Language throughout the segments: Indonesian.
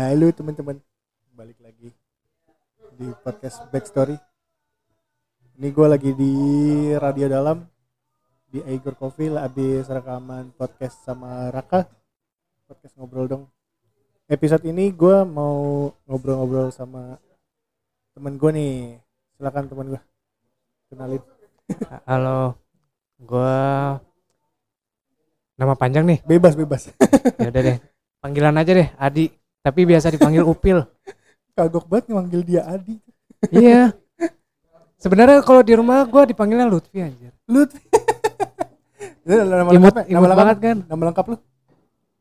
Halo teman-teman, balik lagi di podcast Backstory. Ini gue lagi di radio dalam di Aigur Coffee lah habis rekaman podcast sama Raka. Podcast ngobrol dong. Episode ini gue mau ngobrol-ngobrol sama temen gue nih. Silakan teman gue, kenalin. Halo, gua nama panjang nih. Bebas bebas. Ya udah deh, panggilan aja deh, Adi. Tapi biasa dipanggil Upil. Kagok banget manggil dia Adi. iya. Sebenarnya kalau di rumah gua dipanggilnya Lutfi anjir. Lutfi. nama Imut, lengkapnya, nama imut lengkap, banget kan? nama lengkap lu?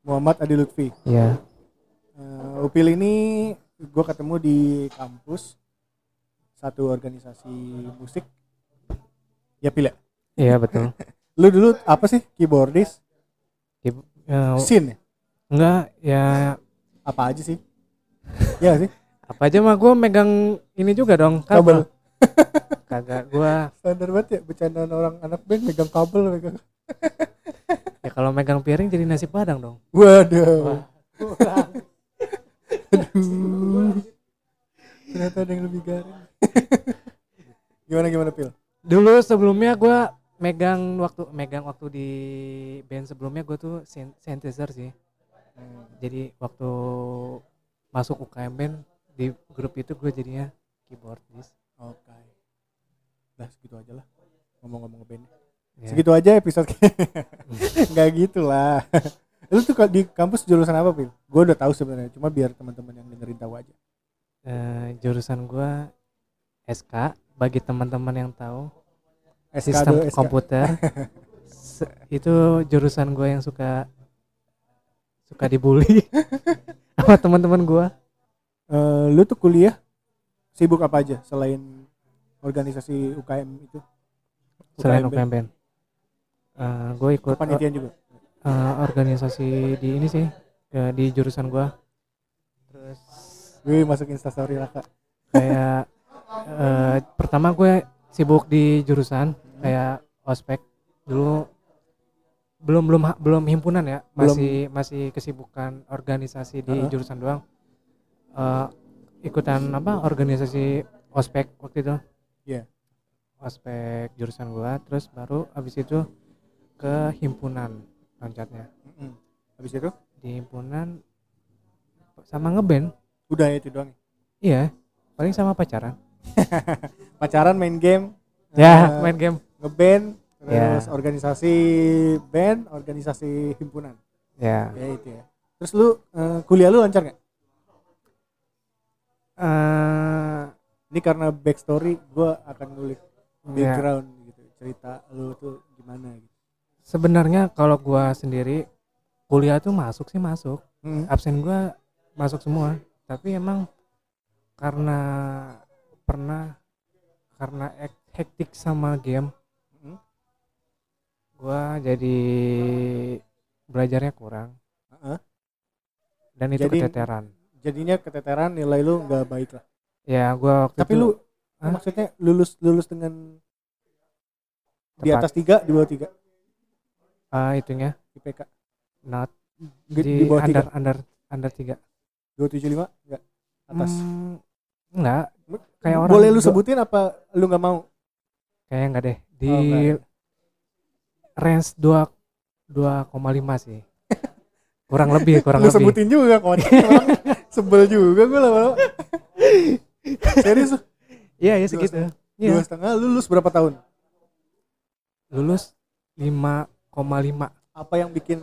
Muhammad Adi Lutfi. Iya. Uh, Upil ini gue ketemu di kampus satu organisasi musik. Ya Pil ya? Iya betul. Lu dulu apa sih keyboardis? Ibu- ya, Sin ya? enggak ya Apa aja sih? ya sih? apa aja mah gua megang ini juga dong Kabel. Kagak gua Standar banget ya bercandaan orang anak band megang kabel megang. ya kalau megang piring jadi nasi padang dong. Waduh. Wah. Aduh. Ternyata ada yang lebih garing. gimana gimana Pil? Dulu sebelumnya gua megang waktu megang waktu di band sebelumnya gua tuh syn- synthesizer sih. Jadi waktu masuk UKM band di grup itu gue jadinya keyboardis Oke. Nah segitu aja lah. Ngomong-ngomong band. ya. Segitu aja episode Nggak gitu lah Lu tuh di kampus jurusan apa Pil? Gue udah tahu sebenarnya Cuma biar teman-teman yang dengerin tahu aja Eh, jurusan gue SK bagi teman-teman yang tahu SK sistem SK. komputer itu jurusan gue yang suka suka dibully. Sama teman-teman gue Eh, Lu tuh kuliah Sibuk apa aja Selain organisasi UKM itu? Selain band. UKM band. Eh, gue ikut Kepanitiaan juga? eh, organisasi di ini sih eh, di jurusan gue terus Wih masuk instastory Raka kayak eh, pertama gue sibuk di jurusan kayak ospek. Dulu belum belum belum himpunan ya Belum. masih masih kesibukan organisasi di Heeh. jurusan doang Eh, ikutan apa organisasi ospek waktu itu Iya. ospek jurusan gua terus baru abis itu ke himpunan loncatnya Mm-mm. Habis itu di himpunan sama ngeband Udah itu doang iya paling sama pacaran Pacaran main game ya eh, main game Ngeband Ya. Terus organisasi band Organisasi himpunan ya Ya itu ya Terus lu eh, kuliah lu lancar gak? eh Ini karena backstory gue akan ngulik ya, background gitu cerita lu tuh gimana gitu. sebenarnya kalau gua sendiri kuliah tuh masuk sih masuk Hmm. absen gua masuk semua tapi emang karena pernah karena ek- hektik sama game. Gua jadi belajarnya kurang Heeh. dan itu Jadi- keteteran Jadinya keteteran nilai lu nggak baik lah. ya gua waktu Tapi itu lu Hah? maksudnya lulus lulus dengan di Tepat. atas tiga di bawah tiga ah, itunya IPK not di, di, di bawah under tiga under under tiga dua tujuh lima nggak atas. Hmm, enggak kayak orang Boleh lu sebutin apa lu nggak mau? kayaknya enggak deh di Oh, enggak? Range 2 2,5 sih kurang lebih kurang lu lebih sebutin juga kawan. Sebel juga gue lama-lama. Serius iya iya Dua segitu. Iya. Dua setengah lulus berapa tahun? lulus 5,5 Apa yang bikin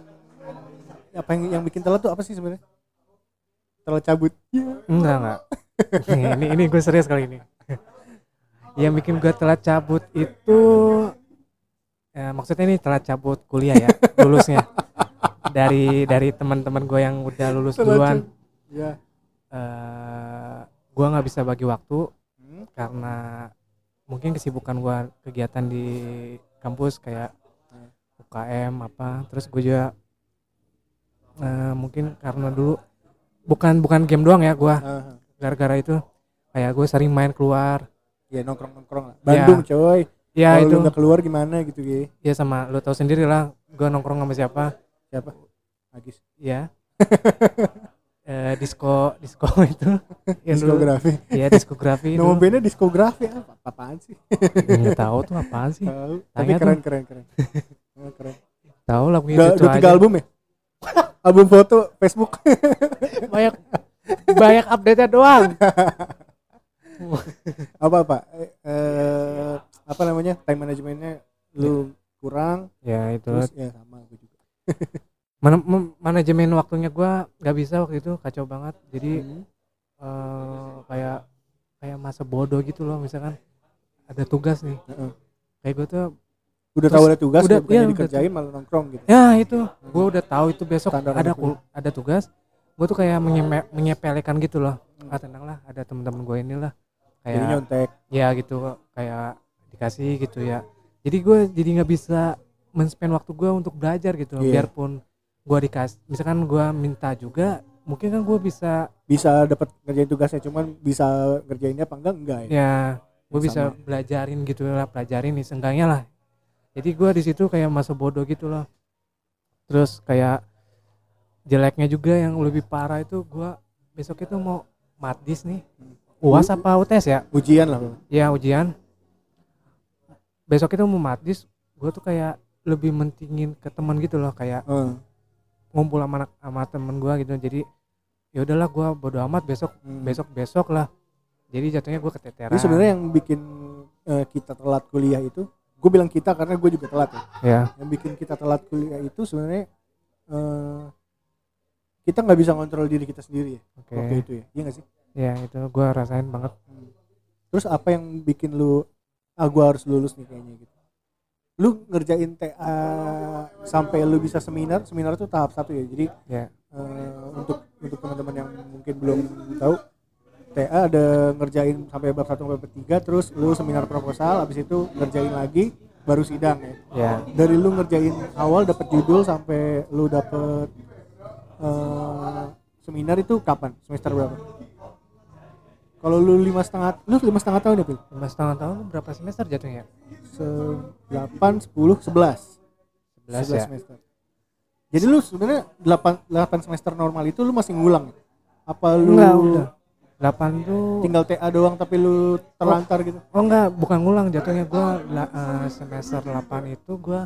apa yang yang bikin telat tuh apa sih sebenarnya? Telat cabut. enggak enggak ini ini gue serius kali ini yang bikin gue telat cabut itu ya, maksudnya ini telat cabut kuliah ya lulusnya dari dari teman-teman gue yang udah lulus Telat duluan. Ya. eh gue nggak bisa bagi waktu Hmm. karena mungkin kesibukan gua kegiatan di kampus kayak Hmm. UKM apa terus gue juga eh, mungkin karena dulu bukan bukan game doang ya Ah, gara-gara itu kayak gue sering main keluar ya nongkrong nongkrong lah. Bandung coy. Ya Kalau itu. nggak keluar gimana gitu ya? ya sama lu tahu sendiri lah gue nongkrong sama siapa. Siapa? Agis. ya. Eh, disco disco itu. Yang dulu. Diskografi. Ya diskografi nama bandnya diskografi apa apaan sih? Nggak tahu tuh apaan sih? Tahu. Tapi keren keren keren. Oh, keren. Tahu udah, itu, udah tiga album ya? Album foto Facebook. Banyak banyak update nya doang. Apa apa? Eh, eh, apa namanya time manajemennya lu kurang ya itu. terus ya sama gue juga. Mana mem- manajemen waktunya gua nggak bisa waktu itu kacau banget. Jadi Hmm. eh, kayak kayak masa bodoh gitu loh misalkan ada tugas nih. Heeh. kayak gue tuh udah tahu ada tugas udah- udah, iya, udah dikerjain malah nongkrong gitu. Ya itu. Gue udah tahu itu besok Standar ada ada tugas. Gue tuh kayak menyepe- menyepelekan gitu loh. Hmm. ah tenang lah ada teman-teman gue inilah. Jadi kayak nyontek. Ya gitu. Kayak dikasih gitu ya. Jadi gue jadi nggak bisa men-spend waktu gue untuk belajar gitu. Iya. biarpun gue dikasih misalkan gue minta juga mungkin kan gue bisa bisa dapat ngerjain tugasnya cuman bisa ngerjainnya apa enggak enggak ya? Ya gue bisa belajarin gitu lah pelajarin nih seenggaknya lah. Jadi gue di situ kayak masa bodoh gitu loh. Terus kayak jeleknya juga yang lebih parah itu gue besok itu mau matdis nih. Uas apa UTS ya? ujian lah. Ya ujian besok itu mau matdis gue tuh kayak lebih mentingin ke teman gitu loh kayak Eh, ngumpul sama anak sama temen gue gitu jadi ya udahlah gue bodo amat besok hmm. besok besok lah jadi jatuhnya gue keteteran Jadi sebenarnya yang bikin eh, kita telat kuliah itu, gue bilang kita karena gue juga telat ya. ya Yang bikin kita telat kuliah itu sebenarnya eh, kita nggak bisa kontrol diri kita sendiri ya oke waktu itu ya. Iya nggak sih? ya itu gue rasain banget Hmm. Terus apa yang bikin lu ah gue harus lulus nih kayaknya gitu. Lu ngerjain TA sampai lu bisa seminar, seminar itu tahap satu ya. Jadi ya eh, untuk untuk teman-teman yang mungkin belum tahu TA ada ngerjain sampai bab 1 sampai bab 3 terus lu seminar proposal habis itu ngerjain lagi baru sidang ya. ya Dari lu ngerjain awal dapat judul sampai lu dapet eh, seminar itu kapan? Semester berapa? Kalau lu lima setengah, lu lima setengah tahun ya, Pil? lima setengah tahun berapa semester jatuhnya Se 8, 10, 11 11 11 ya semester. Jadi lu sebenarnya 8 8 semester normal itu lu masih ngulang. ya? Apa lu enggak udah 8 tuh tinggal TA doang tapi lu terlantar gitu? oh enggak bukan ngulang jatuhnya gue semester 8 itu gue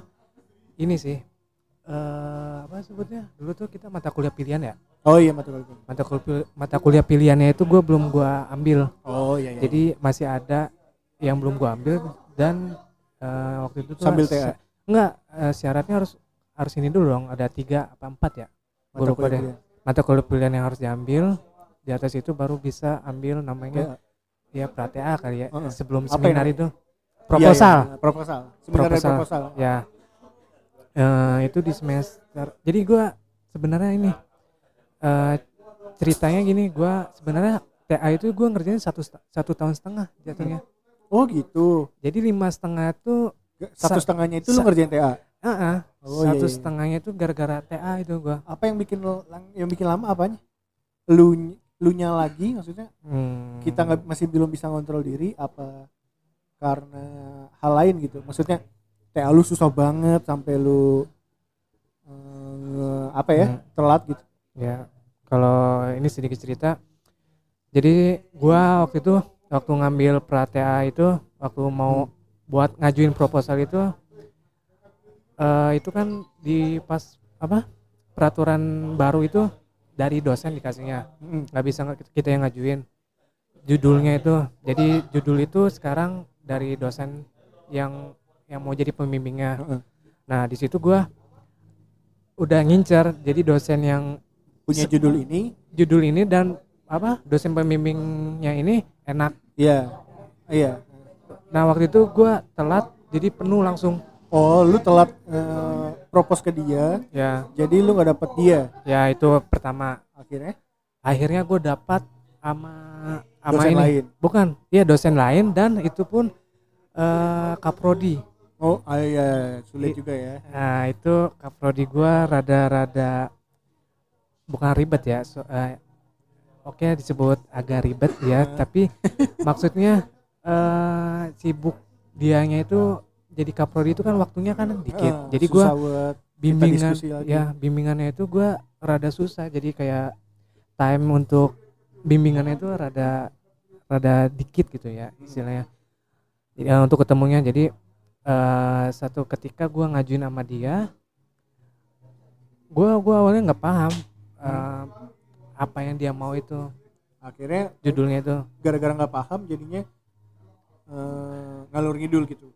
ini sih eh apa sebutnya dulu tuh kita mata kuliah pilihan ya Oh iya mata kuliah. mata kuliah mata kuliah pilihannya itu gue belum gue ambil Oh iya iya. jadi masih ada yang belum gue ambil dan eh, waktu itu tuh Sambil TA? enggak eh, syaratnya harus harus ini dulu dong ada tiga apa empat ya mata lupa kuliah pilihan. mata kuliah pilihan yang harus diambil di atas itu baru bisa ambil namanya Kayak- ya pra TA kali ya Heeh. sebelum Apa seminar yang- itu Iya, proposal iya, proposal. Seminar dari Proposal. proposal. ya Eh, itu di semester jadi gua sebenarnya ini eh ceritanya gini gua sebenarnya TA itu gua ngerjain satu satu tahun setengah jatuhnya Oh gitu. jadi lima setengah itu Satu Sa- setengahnya itu lu ngerjain TA. ah ah, Oh, iya, satu iya. setengahnya itu gara-gara TA itu gua Apa yang bikin lo- yang bikin lama apanya? Lu lu nya lagi maksudnya Hmm, kita nggak masih belum bisa ngontrol diri apa karena hal lain gitu maksudnya TA lu susah banget sampai lu eh, apa ya Hmm. telat gitu ya kalau ini sedikit cerita jadi gua waktu itu waktu ngambil pra TA itu waktu mau Hmm. buat ngajuin proposal itu eh itu kan di pas apa peraturan baru itu dari dosen dikasihnya nggak bisa kita yang ngajuin judulnya itu jadi judul itu sekarang dari dosen yang yang mau jadi pembimbingnya. Heeh. nah di situ gua udah ngincer jadi dosen yang punya judul ini. judul ini dan apa dosen pembimbingnya ini enak. Iya. Iya. Nah waktu itu gua telat jadi penuh langsung. Oh lu telat eh, propose ke dia. Ya. Jadi lu nggak dapet dia? Ya itu pertama. Akhirnya? Akhirnya gue dapat sama sama dosen ini. lain? Bukan. Iya dosen lain dan itu pun eh kaprodi oh ah, iya sulit I- juga ya. nah itu kaprodi gue rada-rada bukan ribet ya so- eh, oke disebut agak ribet ya Hmm. tapi maksudnya eh sibuk dianya itu jadi kaprodi itu kan waktunya kan dikit. Ah, jadi gue bimbingan ya bimbingannya itu gue rada susah. Jadi kayak time untuk bimbingannya itu rada rada dikit gitu ya istilahnya. Jadi eh, untuk ketemunya jadi eh, satu ketika gua ngajuin sama dia gua gua awalnya nggak paham eh, apa yang dia mau itu. Akhirnya judulnya itu. gara-gara nggak paham jadinya eh, ngalur ngidul gitu.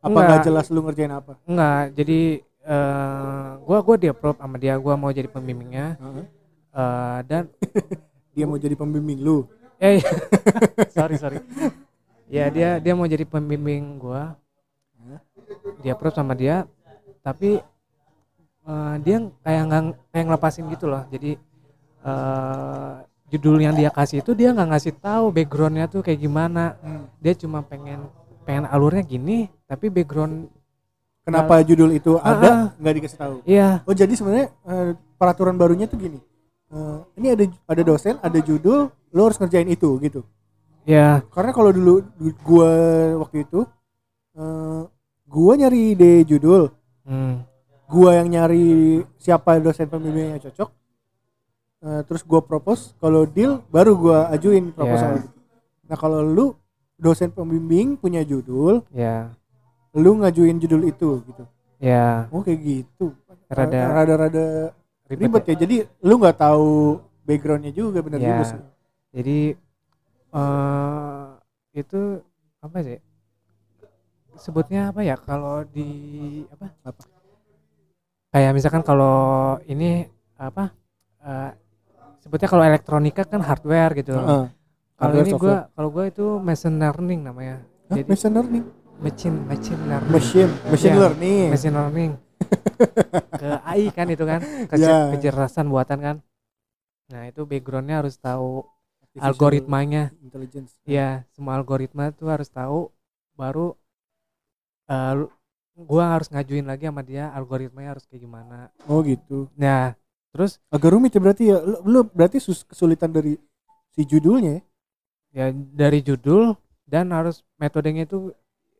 Apa nggak. jelas lu ngerjain apa? Enggak jadi eh gua gua dia approve sama dia gua mau jadi pembimbingnya. Heeh. eh, dan dia mau jadi pembimbing lu? Eh sorry sorry. Ya dia dia mau jadi pembimbing gua? Dia approve sama dia tapi eh, dia kayak nggak kayak ngelepasin gitu loh. Jadi eh, judul yang dia kasih itu dia nggak ngasih tahu backgroundnya tuh kayak gimana. Dia cuma pengen pengen alurnya gini tapi background kenapa judul itu Ah, ah. ada nggak dikasih tahu? Iya. Oh jadi sebenarnya eh, peraturan barunya tuh gini. Eh, ini ada ada dosen ada judul lu harus ngerjain itu gitu. Ya karena kalau dulu du- gua waktu itu eh, gua nyari ide judul. Hmm, gua yang nyari siapa dosen pembimbing yang cocok. Eh, terus gua propose kalau deal baru gua ajuin proposal gitu. nah kalau lu dosen pembimbing punya judul ya lu ngajuin judul itu gitu. Ya oh kayak gitu. Rada- rada-rada ribet, ribet ya. ya. Jadi lu nggak tahu backgroundnya juga bener Ya. juga sih. Jadi eh itu apa sih sebutnya apa ya kalau di apa Apa? kayak misalkan kalau ini apa eh, sebutnya kalau elektronika kan hardware gitu. Heeh. kalau ini gua kalau gua itu machine learning namanya. Hah, jadi machine learning? Machine machine learning. Machine machine Ya. learning. machine learning. Ke AI kan itu kan ke Ya. kecerdasan buatan kan. Nah itu backgroundnya harus tahu Artificial algoritmanya. intelligence. Ya semua algoritma tuh harus tahu baru eh, lu- gua harus ngajuin lagi sama dia algoritmanya harus kayak gimana oh gitu nah terus agak rumit ya berarti ya lu, lu berarti sus- kesulitan dari si judulnya ya? ya dari judul dan harus metodenya itu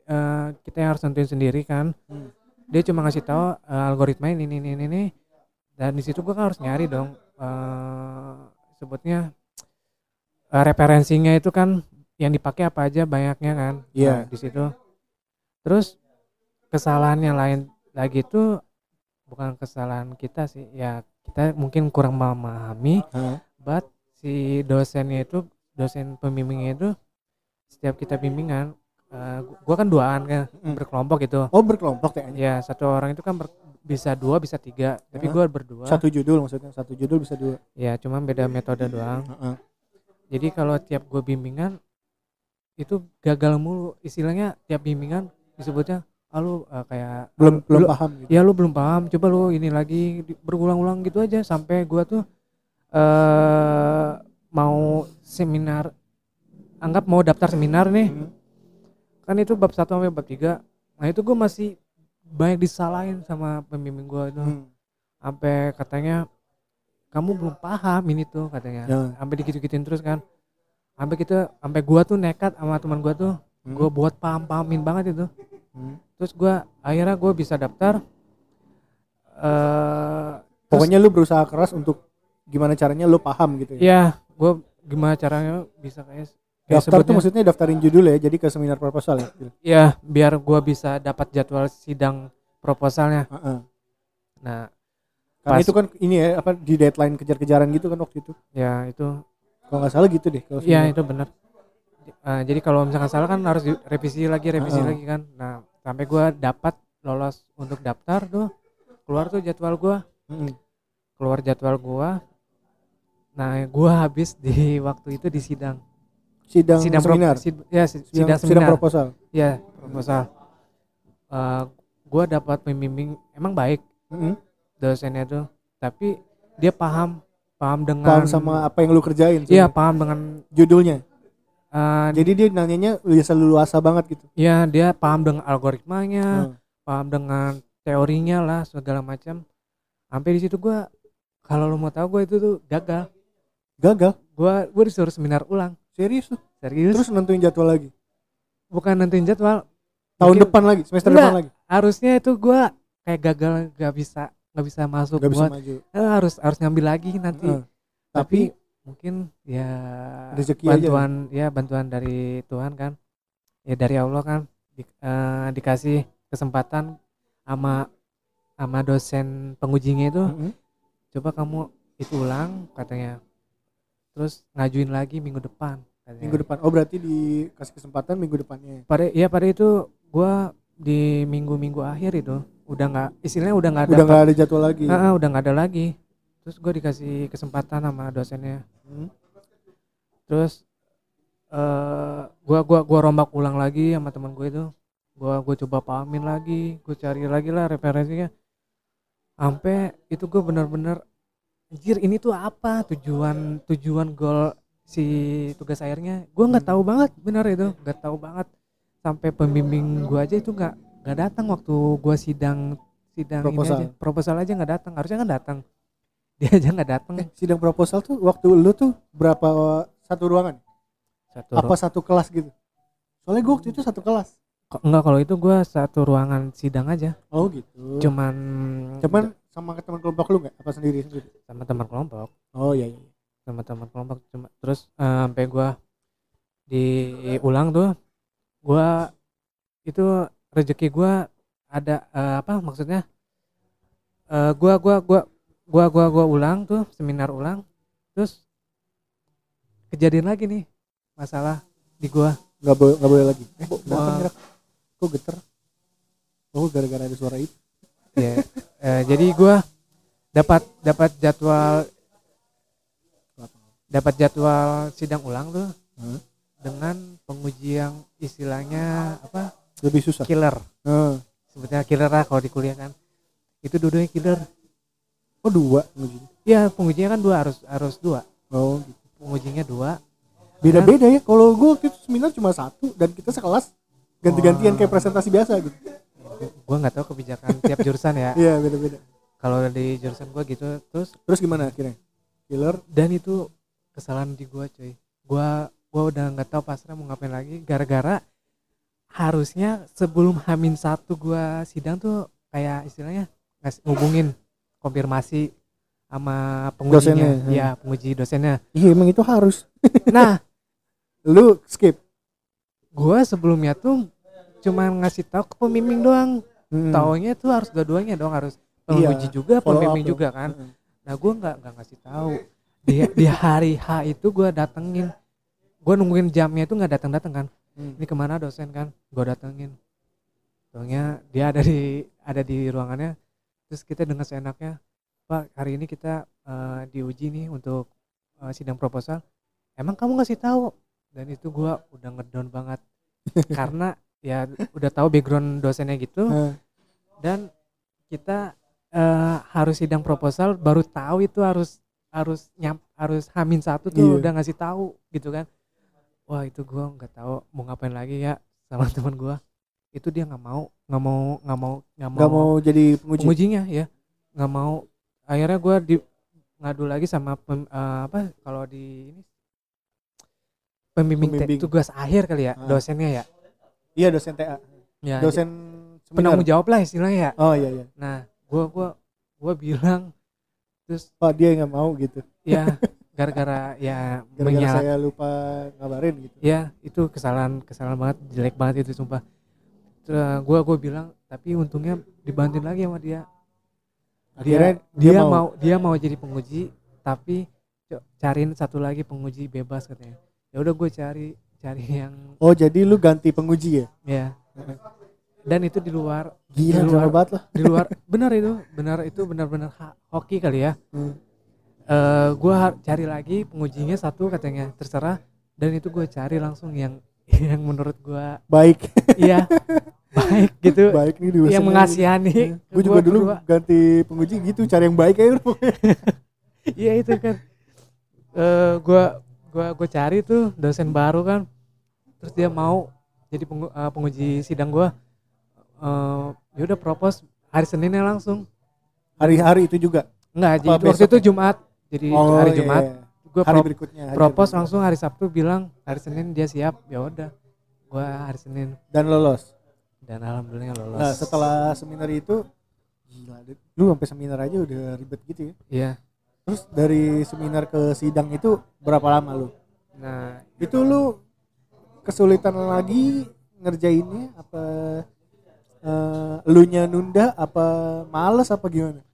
eh, kita yang harus nentuin sendiri kan Hmm. dia cuma ngasih tahu eh, algoritma ini ini ini ini dan di situ gua kan harus nyari dong eh, sebutnya eh, referensinya itu kan yang dipakai apa aja banyaknya kan Iya. Nah, di situ terus kesalahan yang lain lagi itu bukan kesalahan kita sih ya kita mungkin kurang memahami Hah? but si dosennya itu dosen pembimbingnya itu setiap kita bimbingan eh, gua kan duaan kan Mm. berkelompok gitu oh berkelompok kayaknya ya satu orang itu kan ber- bisa dua bisa tiga tapi Hah? gua berdua satu judul maksudnya satu judul bisa dua ya cuma beda metode doang Heeh. jadi kalau tiap gue bimbingan itu gagal mulu istilahnya tiap bimbingan disebutnya ah lu eh, kayak belum ah, belum lu- paham gitu. Ya lu belum paham coba lu ini lagi berulang-ulang gitu aja. Sampai gua tuh eh mau seminar anggap mau daftar seminar nih. Hmm. kan itu bab 1 sampai bab 3 nah itu gua masih banyak disalahin sama pembimbing gua itu. Hmm. sampai katanya kamu belum paham ini tuh katanya. Ya. sampai digitu-gituin terus kan. Sampai kita sampai gua tuh nekat sama teman gua tuh. Hmm. gua buat paham-pahamin banget itu Hmm. terus gua akhirnya gue bisa daftar eh pokoknya lu berusaha keras untuk gimana caranya lu paham gitu ya ya gue gimana caranya bisa kayak daftar tuh sebutnya- maksudnya daftarin judul ya jadi ke seminar proposal ya ya biar gua bisa dapat jadwal sidang proposalnya Heeh. nah karena Pas- itu kan ini ya apa di deadline kejar-kejaran gitu kan waktu itu ya itu kalau nggak salah gitu deh kalau ya seminar. itu benar Eh, jadi kalau misalkan salah kan harus revisi lagi revisi Heeh. lagi kan. Nah sampai gua dapat lolos untuk daftar tuh keluar tuh jadwal gua. Mm-mm. keluar jadwal gua. Nah gua habis di waktu itu di sidang. Sidang, pro- seminar? sid- ya si- sidang, sidang, sidang seminar. proposal? Ya proposal. Eh, gua dapat pembimbing emang baik Mm-mm. dosennya tuh tapi dia paham paham dengan paham sama apa yang lu kerjain iya paham dengan judulnya eh, jadi dia nanyanya biasa luasa banget gitu. Ya dia paham dengan algoritmanya Hmm. paham dengan teorinya lah segala macam. Sampai di situ gua kalau lo mau tahu gua itu tuh gagal. Gagal? Gua gua disuruh seminar ulang. Serius tuh? Serius? Terus nentuin jadwal lagi? Bukan nentuin jadwal. Tahun Mungkin depan lagi? Semester Enggak. depan lagi? harusnya itu gua kayak gagal gak bisa nggak bisa masuk bisa buat maju. Eh, harus harus ngambil lagi nanti. Heeh. tapi mungkin ya Rezeki aja bantuan ya bantuan dari Tuhan kan. Ya dari Allah kan di- eh, dikasih kesempatan sama sama dosen pengujinya itu. Mm-mm. coba kamu itu ulang katanya. Terus ngajuin lagi minggu depan katanya. minggu depan. Oh berarti dikasih kesempatan minggu depannya. Pada ya pada itu gua di minggu-minggu akhir itu udah nggak istilahnya udah nggak ada udah nggak ada jadwal lagi. Ah, udah nggak ada lagi terus gue dikasih kesempatan sama dosennya. Hmm. terus eh gua gua gua rombak ulang lagi sama teman gue itu. Gua gua coba pahamin lagi gue cari lagi lah referensinya. Sampai itu gue bener-bener anjir ini tuh apa tujuan tujuan gol si tugas akhirnya? Gua nggak Hmm. tahu banget bener itu. Nggak tahu banget. Sampai pembimbing gua aja itu nggak nggak datang waktu gua sidang sidang Proposal. ini aja. Proposal aja nggak datang harusnya kan datang dia aja nggak datang eh, sidang proposal tuh waktu lu tuh berapa satu ruangan? Satu apa satu kelas gitu? Soalnya gue waktu itu satu kelas. Kok enggak kalau itu gua satu ruangan sidang aja. oh gitu. Cuman cuman sama teman kelompok lu nggak? Apa sendiri sendiri? Sama teman kelompok, oh iya iya. Sama teman kelompok cuma terus eh, sampai gua diulang tuh gua itu rezeki gua ada eh, apa maksudnya? Eh gua gua gua gua gua gua ulang tuh seminar ulang. Terus kejadian lagi nih masalah di gua. Nggak boleh nggak boleh lagi. Eh Bo- kenapa kok geter? Oh gara-gara ada suara itu. Ya eh, jadi gua dapat dapat jadwal dapat jadwal sidang ulang tuh Hah? dengan penguji yang istilahnya apa? Lebih susah? Killer. Eh, sebetulnya killer lah kalau di kuliah kan. Itu dua-duanya killer oh dua? Pengujinya. Ya pengujinya kan dua harus harus dua. Oh. Gitu pengujinya dua. Beda-beda ya kalau gue waktu itu seminar cuma satu dan kita sekelas ganti-gantian Oh. kayak presentasi biasa gitu. Gua nggak tahu kebijakan tiap jurusan ya. Iya beda-beda. Kalau di jurusan gua gitu terus terus gimana akhirnya? Killer dan itu kesalahan di gua cuy. Gua gua udah nggak tahu pasrah mau ngapain lagi gara-gara harusnya sebelum Hamin satu gua sidang tuh kayak istilahnya ngasih ngubungin konfirmasi sama pengujinya. Dosennya, hmm. ya penguji dosennya. Iya emang itu harus. Nah lu skip. gua sebelumnya tuh cuma ngasih tahu ke pembimbing doang. Hmm. taunya tuh harus dua-duanya dong harus Iya, penguji juga follow up pembimbing juga kan. Heeh. Nah gue nggak nggak ngasih tahu. Di di hari H itu gue datengin. Gue nungguin jamnya itu nggak datang datang kan. Hmm. ini ke mana dosen kan? Gue datengin. Soalnya dia ada di ada di ruangannya terus kita dengan seenaknya pak hari ini kita eh, diuji nih untuk eh, sidang proposal. Emang kamu ngasih tahu? Dan itu gue udah ngedown banget. Karena ya udah tahu background dosennya gitu. Dan kita eh, harus sidang proposal baru tahu itu harus harus nyam harus hamin satu tuh Iya. udah ngasih tahu gitu kan. Wah itu gua nggak tahu mau ngapain lagi ya sama teman gua itu dia nggak mau nggak mau nggak mau nggak mau, mau jadi penguji. pengujinya ya. Nggak mau. Akhirnya gua di ngadu lagi sama pem- eh, apa kalau di ini pembimbing, Pembimbing. tugas akhir kali ya Ah. dosennya ya. Iya dosen TA ya dosen penanggung jawab lah istilahnya ya. Oh iya iya. Nah, gua gua gua bilang terus oh dia nggak mau gitu. Ya gara-gara ya gara-gara menyala- saya lupa ngabarin gitu. Ya itu kesalahan kesalahan banget jelek banget itu sumpah Uh, gua gua bilang tapi untungnya dibantuin lagi sama dia. Akhirnya dia dia mau. dia mau jadi penguji tapi cariin satu lagi penguji bebas katanya. Ya udah gue cari cari yang oh jadi lu ganti penguji ya? Ya dan itu di luar gila Di luar. banget lah. di luar benar itu benar itu benar-benar hoki kali ya. Hmm. eh gue cari lagi pengujinya satu katanya terserah. Dan itu gue cari langsung yang yang menurut gue baik. Iya. Baik gitu. Baik nih yang mengasihani. Gue juga dulu berdua. ganti penguji gitu cari yang baik aja iya itu kan. Eh gua gua gua cari tuh dosen baru kan. Terus dia mau jadi pengu- eh, penguji sidang gua. Eh ya udah propose hari Seninnya langsung. Hari-hari itu juga? Enggak jadi waktu itu? Jumat. Jadi hari iya, Jumat. iya. Gua hari pro- berikutnya hari propose berikutnya. langsung hari Sabtu bilang hari Senin dia siap. Ya udah gua hari Senin. Dan lolos. Dan alhamdulillah lolos. Nah setelah seminar itu gila lu sampai seminar aja udah ribet gitu ya? Iya. Terus dari seminar ke sidang itu berapa lama lu? Nah itu lu kesulitan lagi ngerjainnya apa eh lu nya nunda apa males apa gimana?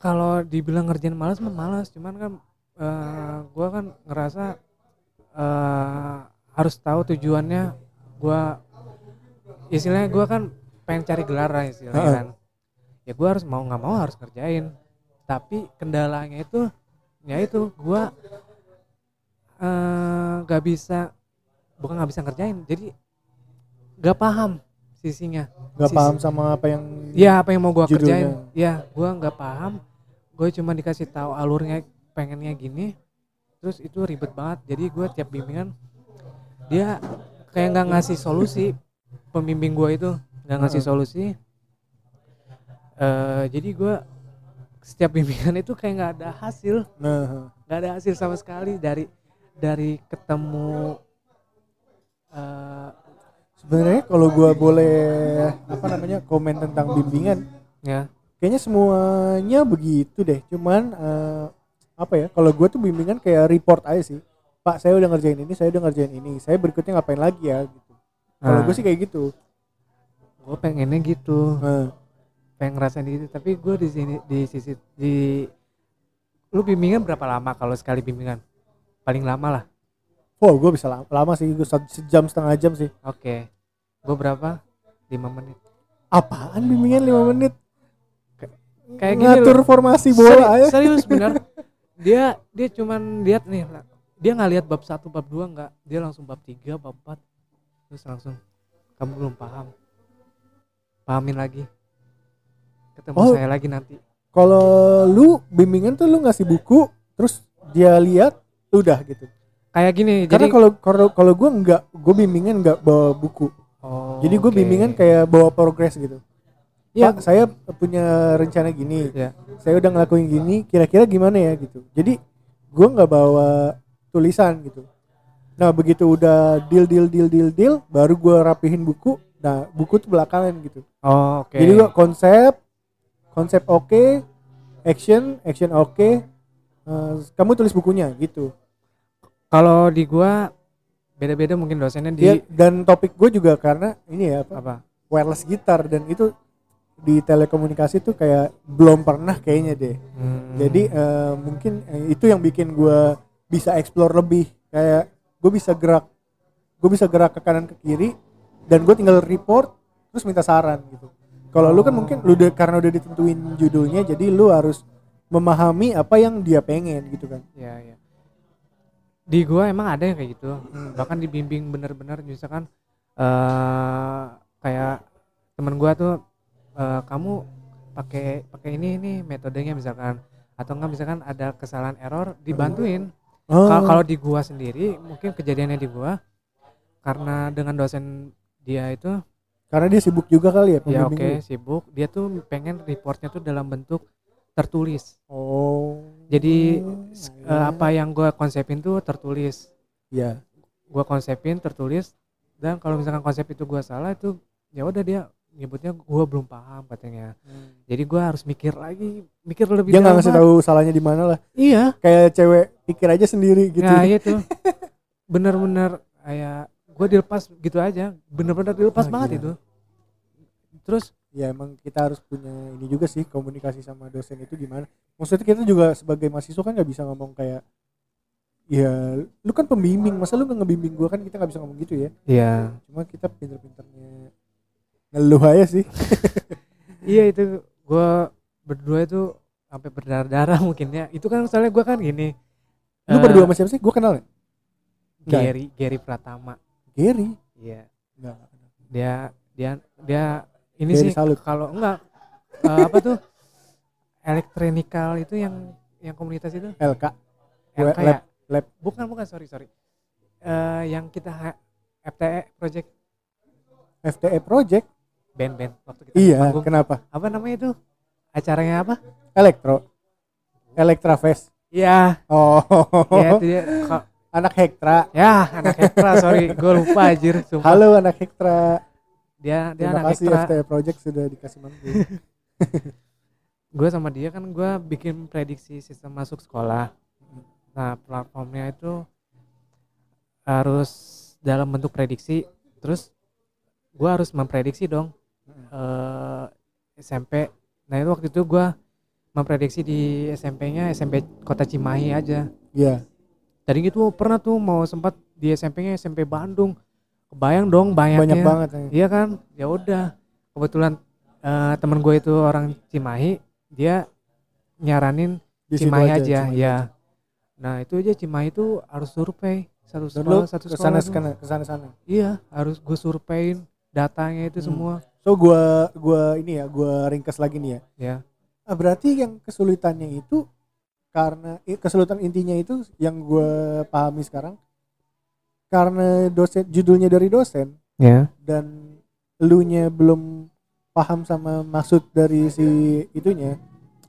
Kalau dibilang ngerjain malas mah malas cuman kan eh, gua kan ngerasa eh, harus tahu tujuannya gua istilahnya gua kan pengen cari gelar lah istilahnya Heeh. kan ya gua harus mau nggak mau harus ngerjain tapi kendalanya itu ya itu gua eh, nggak bisa bukan nggak bisa ngerjain jadi nggak paham sisinya nggak Sisi- paham sama apa yang Iya apa yang mau gua Judulnya. kerjain? Ya gua nggak paham. Gue cuma dikasih tahu alurnya pengennya gini. Terus itu ribet banget. Jadi gue tiap bimbingan dia kayak nggak ngasih solusi. Pembimbing gua itu nggak ngasih Heeh. solusi. Eh jadi gua setiap bimbingan itu kayak nggak ada hasil, nah nggak ada hasil sama sekali dari dari ketemu eh sebenarnya kalau gua boleh apa namanya komen tentang bimbingan ya kayaknya semuanya begitu deh cuman eh, apa ya kalau gue tuh bimbingan kayak report aja sih. Pak saya udah ngerjain ini saya udah ngerjain ini saya berikutnya ngapain lagi ya gitu. Kalau Nah. gue sih kayak gitu. Gue pengennya gitu. Nah, pengen ngerasain gitu tapi gue di sini di sisi di lu bimbingan berapa lama kalau sekali bimbingan? Paling lama lah. Oh gue bisa lama, lama sih gue sejam setengah jam sih. Oke. Gue berapa? Lima menit. Apaan bimbingan 5 menit? Kayak gini ngatur loh. formasi Seri- bola ya serius bener dia dia cuman lihat nih dia nggak lihat bab satu bab dua nggak. Dia langsung bab tiga bab empat. Terus langsung kamu belum paham. Pahamin lagi. Ketemu Oh. saya lagi nanti. Kalau lu bimbingan tuh lu ngasih buku terus dia lihat udah gitu. Kayak gini karena jadi kalau kalau kalau gue nggak gue bimbingan nggak bawa buku. Oh, jadi gue oke. bimbingan kayak bawa progres gitu ya Pak, saya punya rencana gini. Ya. Saya udah ngelakuin gini, kira-kira gimana ya gitu. Jadi gua nggak bawa tulisan gitu. Nah, begitu udah deal deal deal deal deal, baru gua rapihin buku. Nah, buku tuh belakangan gitu. oh, oke Jadi gua konsep konsep oke, action, action oke. Eh, kamu tulis bukunya gitu. Kalau di gua beda-beda mungkin dosennya di Dia, dan topik gue juga karena ini ya apa, apa? wireless gitar dan itu di telekomunikasi tuh kayak belum pernah kayaknya deh. Hmm, jadi eh, mungkin eh, itu yang bikin gue bisa explore lebih kayak gue bisa gerak gue bisa gerak ke kanan ke kiri dan gue tinggal report terus minta saran gitu kalau lu kan mungkin lu udah karena udah ditentuin judulnya jadi lu harus memahami apa yang dia pengen gitu kan ya ya. Di gua emang ada yang kayak gitu. Hmm. Bahkan dibimbing bener-bener misalkan eh kayak temen gua tuh eh, kamu pakai pakai ini ini metodenya misalkan. Atau enggak misalkan ada kesalahan error dibantuin. oh, Kalau kalau di gua sendiri mungkin kejadiannya di gua karena dengan dosen dia itu karena dia sibuk juga kali ya ya oke pembimbing lu. sibuk. Dia tuh pengen reportnya tuh dalam bentuk tertulis. Oh. Jadi, Eh, apa yang gua konsepin tuh tertulis. Ya gua konsepin tertulis dan kalau misalkan konsep itu gua salah itu ya udah dia nyebutnya gua belum paham katanya. Jadi gua harus mikir lagi mikir lebih dia nggak ngasih tahu salahnya di mana lah. Iya. Kayak cewek pikir aja sendiri gitu. Nah itu bener-bener kayak gua dilepas gitu aja. Bener-bener dilepas Ah, banget iya. itu. Terus? Ya emang kita harus punya ini juga sih komunikasi sama dosen itu gimana. Maksudnya kita juga sebagai mahasiswa kan nggak bisa ngomong kayak ya lu kan pembimbing masa lu nggak ngebimbing gua? Kan kita nggak bisa ngomong gitu ya. Iya. Cuma kita pinter-pinternya ngeluh aja sih. Iya itu gua berdua itu sampai berdarah-darah mungkin ya. Itu kan soalnya gua kan gini lu eh, berdua sama siapa sih? Gua kenal ya. Gary Gary Pratama. Gary? Iya. Enggak. dia dia dia ini Gary sih kalau enggak eh, apa tuh? Elektronikal itu yang yang komunitas itu? LK LK lab, ya? lab. bukan bukan sorry sorry. Eh, yang kita FTE project. FTE project band-band waktu kita iya manggung. kenapa? Apa namanya itu? Acaranya apa? Elektro Elektra Fest. Iya. Oh. Ya itu dia. Anak Hektra ya anak Hektra sorry. Gue lupa anjir sumpah. Halo anak Hektra dia dia terima anak kasih Hektra FTE project sudah dikasih manggung gue sama dia kan gue bikin prediksi sistem masuk sekolah. Nah platformnya itu harus dalam bentuk prediksi. Terus gue harus memprediksi dong eh, SMP nah itu waktu itu gue memprediksi di SMP-nya SMP Kota Cimahi aja Iya. tadi gitu pernah tuh mau sempat di SMP-nya SMP Bandung kebayang dong banyaknya Banyak banget. ya. Iya kan, ya udah. Kebetulan eh, temen gue itu orang Cimahi, dia nyaranin Di Cimahi aja, Cimahi ya. aja. Nah itu aja Cimahi itu harus survei satu sekolah satu ke sana sekolah. ke sana ke sana sana. Iya, harus gue survein datanya itu Hmm. semua. So gua gua ini ya, gua ringkas lagi nih ya. Ya, Ah, berarti yang kesulitannya itu karena kesulitan intinya itu yang gua pahami sekarang karena dosen judulnya dari dosen ya, dan elunya belum paham sama maksud dari si itunya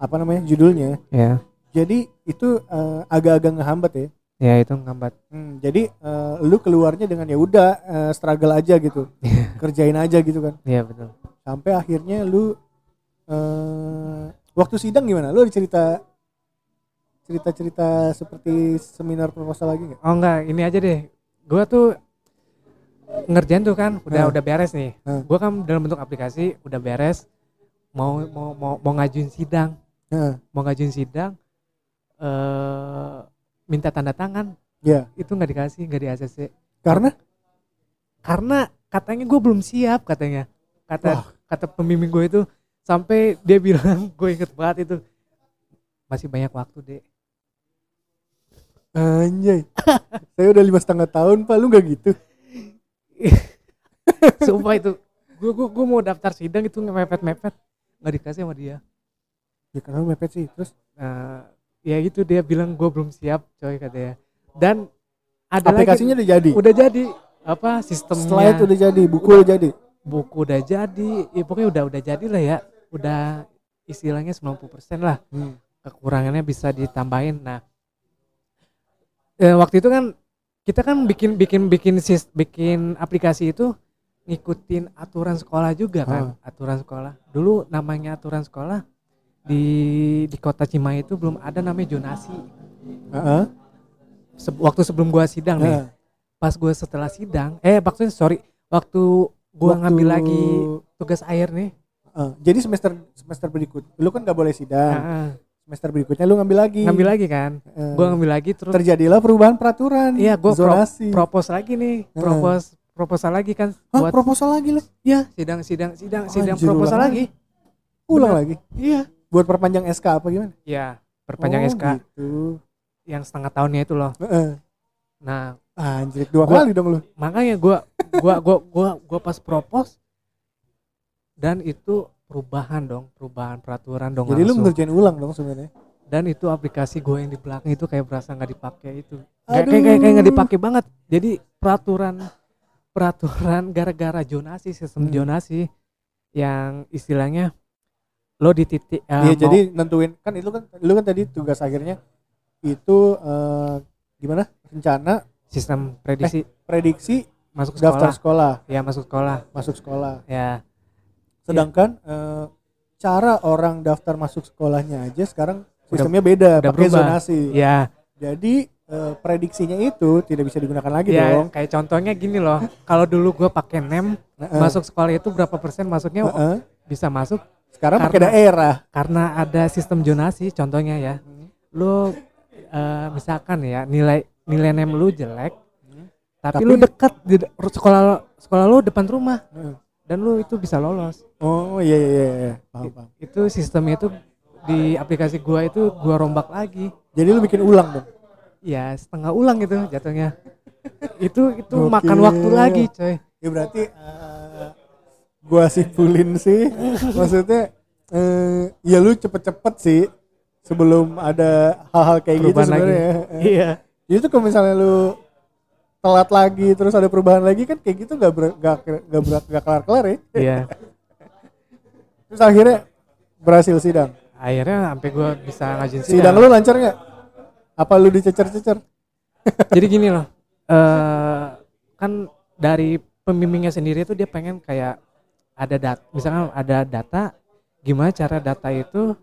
apa namanya judulnya. Ya, jadi itu eh, agak-agak ngehambat ya ya itu ngambat. Hmm, jadi eh, lu keluarnya dengan ya udah eh, struggle aja gitu kerjain aja gitu kan Iya betul. sampai akhirnya lu eh waktu sidang gimana lu ada cerita cerita-cerita seperti seminar proposal lagi nggak Oh enggak, ini aja deh. Gua tuh ngerjain tuh kan, udah Hmm. udah beres nih. Hmm. Gua kan dalam bentuk aplikasi udah beres. Mau mau mau mau ngajuin sidang. Heeh. mau ngajuin sidang eh minta tanda tangan. Ya. Itu nggak dikasih nggak di ACC karena? Karena katanya gue belum siap katanya. Kata Wah. kata pembimbing gue itu sampai dia bilang gue inget banget itu masih banyak waktu deh anjay. Saya udah lima setengah tahun pak. Lu nggak gitu? Sumpah itu gue gue gue mau daftar sidang itu mepet mepet nggak dikasih sama dia. Ya karena mepet sih terus? Nah, ya itu dia bilang gue belum siap coy katanya. Dan ada aplikasinya lagi udah jadi? Udah jadi. Apa sistemnya? Slide udah jadi buku udah jadi? Buku udah jadi. Ya pokoknya udah udah jadi lah ya. Udah istilahnya 90% lah. Hmm. kekurangannya bisa ditambahin. Nah eh, waktu itu kan kita kan bikin bikin bikin sis, bikin aplikasi itu ngikutin aturan sekolah juga kan. Aturan sekolah. Dulu namanya aturan sekolah di di kota Cimahi itu belum ada namanya jonasi. Heeh. Se- waktu sebelum gua sidang nih. Heeh. pas gua setelah sidang eh maksudnya sorry waktu gua Waktu- ngambil lagi tugas air nih. Heeh. jadi semester semester berikut lu kan nggak boleh sidang. Heeh. semester berikutnya lu ngambil lagi. Ngambil lagi kan? Heeh. gua ngambil lagi terus terjadilah perubahan peraturan iya gua pro- propose lagi nih. Propose proposal lagi kan Hah, buat proposal lagi lu? Ya sidang sidang sidang sidang Anjir, proposal ulang lagi. Ulang Bener. lagi? Iya buat perpanjang SK apa gimana ya perpanjang Oh, SK gitu. yang setengah tahunnya itu loh Heeh. nah Anjir, dua Gua- kali dong lu. makanya gua gua gua gua gua pas propose dan itu perubahan dong perubahan peraturan dong Jadi lu langsung. ngerjain ulang dong sebenarnya. dan itu aplikasi gue yang di belakang itu kayak berasa nggak dipakai itu kayak kayak kayak nggak dipakai banget jadi peraturan peraturan gara-gara zonasi sistem Hmm. zonasi yang istilahnya lo di titik eh, Iya, mau- jadi nentuin kan itu kan lu kan tadi tugas akhirnya itu eh, gimana? Rencana sistem prediksi prediksi masuk Eh, daftar sekolah sekolah, ya masuk sekolah masuk sekolah. ya Sedangkan eh, cara orang daftar masuk sekolahnya aja sekarang sistemnya beda, udah pakai berubah. zonasi. ya Jadi eh, prediksinya itu tidak bisa digunakan lagi ya dong. kayak contohnya gini loh kalau dulu gue pakai nem Heeh. masuk sekolah itu berapa persen masuknya Heeh. bisa masuk Sekarang pakai Karena- daerah. karena ada sistem zonasi contohnya ya lo eh, misalkan ya nilai nilai nem lu jelek Hmm. tapi, Tapi- lu dekat di sekolah sekolah lu depan rumah Heeh. dan lu itu bisa lolos Oh iya iya iya, iya. Paham, paham. itu sistemnya itu di aplikasi gua itu gua rombak lagi Jadi lu bikin ulang dong. ya setengah ulang itu jatuhnya itu itu makan waktu lagi coy Ya berarti eh, gua simpulin sih maksudnya eh, ya lu cepet-cepet sih sebelum ada hal-hal kayak gitu perubahan lagi sebenarnya. Eh, iya Jadi tuh kalau misalnya lu telat lagi terus ada perubahan lagi kan kayak gitu nggak nggak nggak berat nggak kelar-kelar ya. iya Terus akhirnya berhasil sidang. akhirnya sampai gua bisa ngajuin Sidang lu lancar nggak? Apa lu dicecer-cecer? jadi gini loh eh kan dari pembimbingnya sendiri tuh dia pengen kayak ada data misalkan ada data gimana cara data itu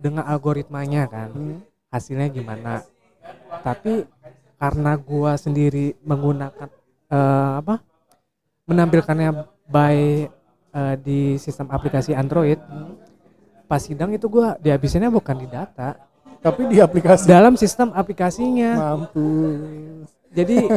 dengan algoritmanya kan Hmm. hasilnya gimana tapi karena gua sendiri menggunakan eh, apa menampilkannya by eh, di sistem aplikasi Android pas sidang itu gua dihabisinnya bukan di data Tapi di aplikasi dalam sistem aplikasinya mampus. jadi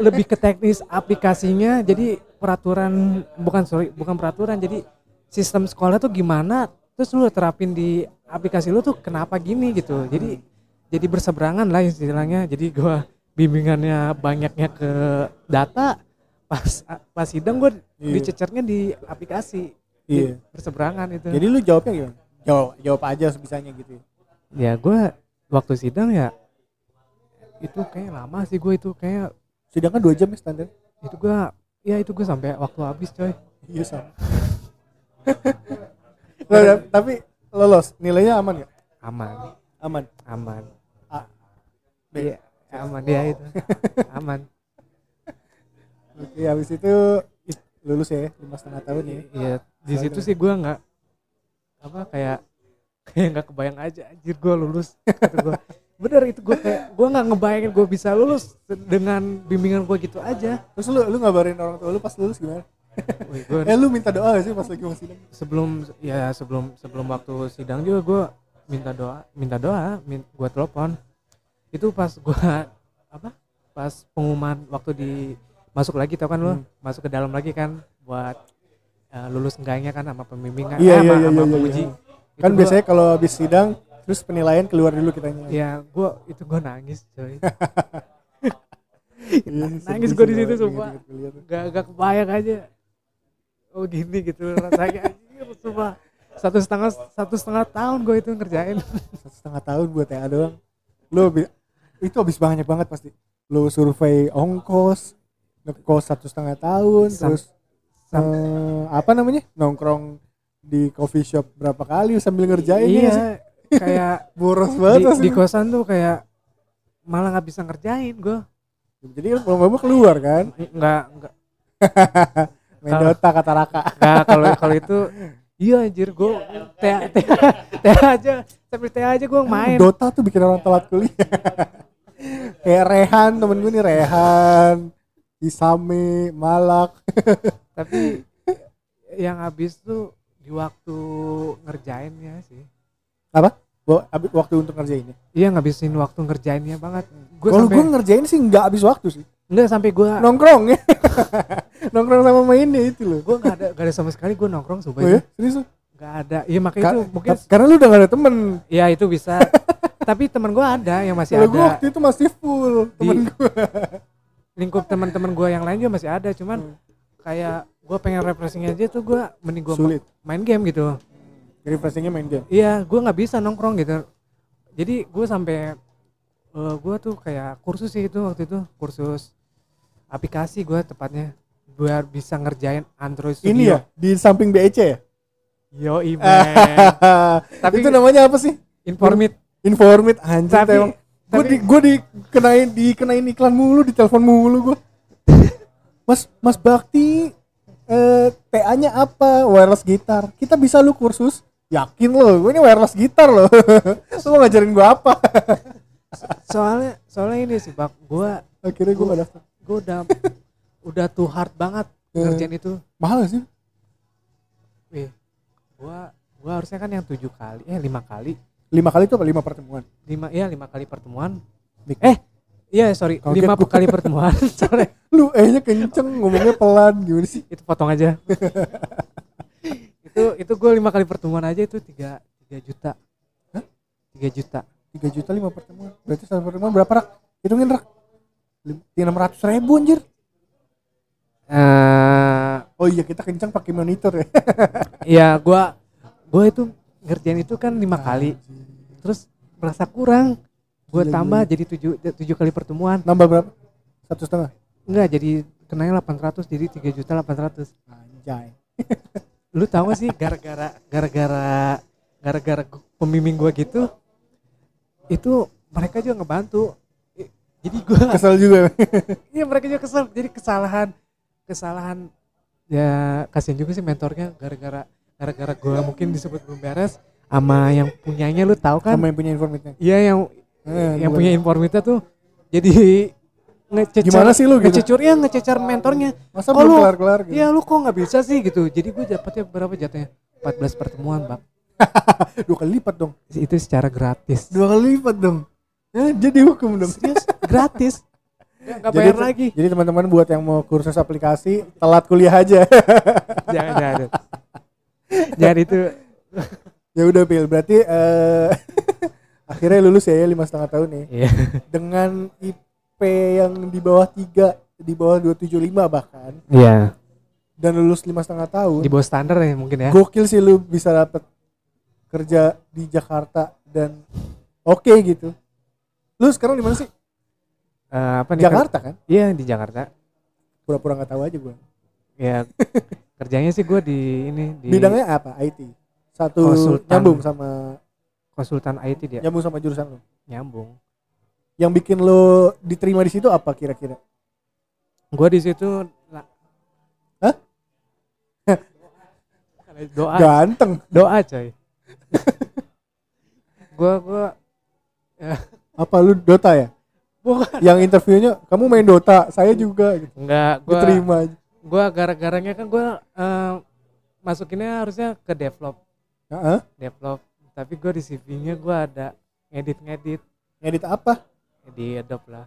lebih ke teknis aplikasinya jadi peraturan bukan sorry bukan peraturan jadi sistem sekolah tuh gimana terus lu terapin di aplikasi lu tuh kenapa gini gitu jadi jadi berseberangan lah istilahnya jadi gua bimbingannya banyaknya ke data pas pas sidang gua Iya. dicecernya di aplikasi Iya. berseberangan itu Jadi lu jawabnya gimana? Jawab jawab aja sebisanya gitu. ya gua waktu sidang ya itu kayak lama sih gue itu kayak Sidang kan dua jam ya standar. itu gua ya itu gue sampai waktu habis coy Iya sama. Nah, tapi lolos, nilainya aman gak? aman Aman. aman A, B. iya aman dia itu aman Oke, habis itu lulus ya, lima setengah tahun ya. iya di situ sih gua nggak apa kayak kayak nggak kebayang aja anjir gua lulus bener itu gua kayak gua nggak ngebayangin gua bisa lulus dengan bimbingan gua gitu aja Terus lu lu ngabarin orang tua lu pas lulus gimana? Wih, gua Eh lu minta doa gak sih pas lagi mau sidang? sebelum ya sebelum sebelum waktu sidang juga gua minta doa minta doa min, gua telepon itu pas gua apa pas pengumuman waktu di masuk lagi tau kan lu Hmm. masuk ke dalam lagi kan buat eh, lulus enggaknya kan sama pembimbingan Iya, eh, iya, sama, iya, sama iya, iya, penguji iya. Kan gua- biasanya kalau habis sidang terus penilaian keluar dulu kitanya. ya gua itu gua nangis coy Iya, nangis gua di situ, sumpah. gak gak kebayang aja oh gini gitu rasanya anjir sumpah satu setengah satu setengah tahun gue itu ngerjain Satu setengah tahun buat TA doang. Lu habi- itu habis banyak banget pasti. Lu survei ongkos, ngekos satu setengah tahun, Sam- terus eh, apa namanya nongkrong di coffee shop berapa kali sambil ngerjain ya sih? iya kayak boros banget di, di kosan tuh kayak malah nggak bisa ngerjain gue jadi kan lama-lama keluar kan? Nggak nggak. Main Dota kata Raka. Nggak kalau kalau itu iya anjir gue teh teh teh aja sambil teh aja gue main. Dota tuh bikin orang telat kuliah. Kayak Rehan temen gue nih Rehan Isame Malak. Tapi yang habis tuh di waktu ngerjainnya sih apa? Waktu untuk ngerjain ini iya ngabisin waktu ngerjainnya banget. Gue kalau sampai gue ngerjain sih nggak habis waktu sih. Enggak sampai gue nongkrong ya. Nongkrong sama mainnya itu loh. Gue nggak ada gak ada sama sekali gue nongkrong oh sumpah ya? Itu serius nggak ada. Iya makanya Ka- itu mungkin ka- karena lu udah gak ada temen. Ya itu bisa. Tapi teman gue ada yang masih gue ada. waktu itu masih full temen gue lingkup teman-teman gue yang lain juga masih ada cuman Hmm. kayak gue pengen refreshing aja tuh gue mending gue main game gitu refreshingnya main game iya gue nggak bisa nongkrong gitu jadi gue sampai eh gue tuh kayak kursus sih itu waktu itu kursus aplikasi gue tepatnya biar bisa ngerjain Android Studio ini ya di samping BEC ya yo email Tapi- itu namanya apa sih informate Informit anjir Tapi- emang. Gue di gue dikenain dikenain iklan mulu, di telepon mulu gue. Mas Mas Bakti eh TA-nya apa? Wireless gitar. Kita bisa lu kursus. Yakin lo, gue ini wireless gitar loh. lu mau ngajarin gue apa? soalnya soalnya ini sih bak gue Akhirnya gue daftar. gue udah udah too hard banget Eh. ngerjain itu Mahal gak sih? Wih, gua gua harusnya kan yang tujuh kali, eh lima kali, Lima kali itu apa? Lima pertemuan. lima iya lima kali pertemuan. Dik. Eh, iya sorry, Kaget lima gua. kali pertemuan. Sorry, Lu eh-nya kenceng, ngomongnya pelan gimana sih? itu potong aja. Itu itu gue lima kali pertemuan aja itu tiga tiga juta. Tiga juta. 3 juta lima pertemuan. Berarti satu pertemuan berapa rak? Hitungin rak. Enam ratus ribu anjir. Eh, Oh iya kita kencang pakai monitor ya. ya gua gua itu ngerjain itu kan lima kali, terus merasa kurang. Gue Gila, tambah gila. jadi tujuh tujuh kali pertemuan. Nambah berapa? Satu setengah. Enggak, jadi kenanya 800 jadi tiga juta 800. Anjay. lu tahu gak sih gara-gara gara-gara gara-gara pembimbing gua gitu itu mereka juga ngebantu. Jadi gua Kesel juga. iya mereka juga kesel. Jadi kesalahan kesalahan ya kasihan juga sih mentornya. Gara-gara gara-gara gua mungkin disebut belum beres sama yang punyanya lu tahu kan? Sama yang punya informitnya iya yang Eh, yang punya informita tuh jadi ngececer Gimana sih lu gitu? ngececur ya ngececer mentornya. Masa Kok belum lu- kelar kelar gitu? Ya lu kok nggak bisa sih gitu? Jadi gue dapetnya berapa jatuhnya? 14 pertemuan bang. Dua kali lipat dong. Itu secara gratis. Dua kali lipat dong? Eh, jadi hukum dong. Serius? Gratis. Ya, nggak Jadi bayar lagi. Jadi teman-teman buat yang mau kursus aplikasi telat kuliah aja. jangan jangan. Jangan itu. Ya udah pil. Berarti eh akhirnya lulus ya lima setengah tahun nih. Iya. Dengan IP yang di bawah tiga di bawah 275 bahkan. Iya. Dan lulus lima setengah tahun. Di bawah standar ya mungkin ya. Gokil sih lu bisa dapet kerja di Jakarta dan oke gitu. Lu sekarang di mana sih? Eh, apa nih Jakarta kan? Iya di Jakarta. Pura-pura nggak tahu aja gua. Ya kerjanya sih gue di ini di bidangnya apa? IT satu Konsultan. nyambung sama konsultan IT dia. Nyambung sama jurusan lu? Nyambung yang bikin lo diterima di situ apa kira-kira? Gue di situ Hah? doa. Ganteng. Doa coy. Gue gue apa lu Dota ya? Bukan. Yang interviewnya kamu main Dota saya juga. Gitu. enggak gue diterima gue gara-garanya kan gue masukinnya harusnya ke develop. Heeh. develop. Tapi gue di CV-nya gue ada ngedit ngedit ngedit apa di Adobe lah.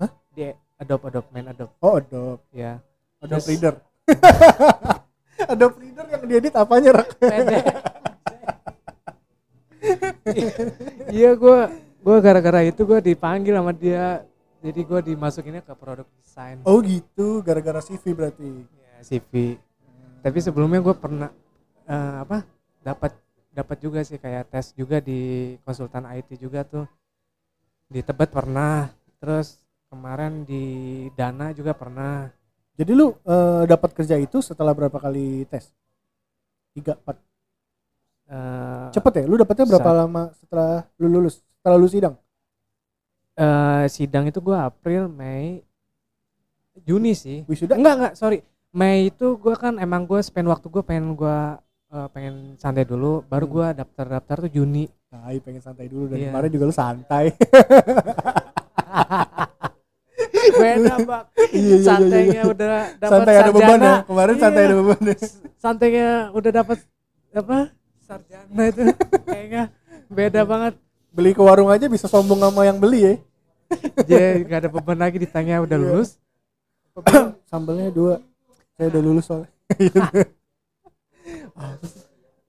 Hah? di Adobe Adobe main Adobe oh Adobe ya. Adobe Terus- Reader. Adobe Reader yang diedit apanya rak? Iya gue gue gara-gara itu gue dipanggil sama dia. Jadi gue dimasukinnya ke produk desain. Oh gitu. Gara-gara CV berarti? Ya, CV tapi sebelumnya gue pernah eh, apa dapat dapat juga sih kayak tes juga di konsultan IT juga tuh di Tebet pernah terus kemarin di Dana juga pernah. Jadi lu eh, dapat kerja itu setelah berapa kali tes? Tiga empat? Eh, cepet ya? Lu dapatnya berapa Sa- lama setelah lu lulus? Setelah lu sidang? Eh, sidang itu gue April Mei Juni sih. Wisuda? Enggak enggak sorry. Mei itu gue kan emang gue spend waktu gue pengen gue eh, pengen santai dulu baru Hmm. gue daftar daftar tuh Juni Nah, pengen santai dulu dan Iya. kemarin juga lu santai. beda bang Iya, iya, iya, santainya iya. udah dapat santai ada beban ya. sarjana Kemarin santai Iya. ada beban ya. santainya udah dapat apa sarjana itu kayaknya beda banget Beli ke warung aja bisa sombong sama yang beli ya. dia gak ada beban lagi ditanya udah Iya. lulus Sambelnya dua. Saya udah lulus soalnya.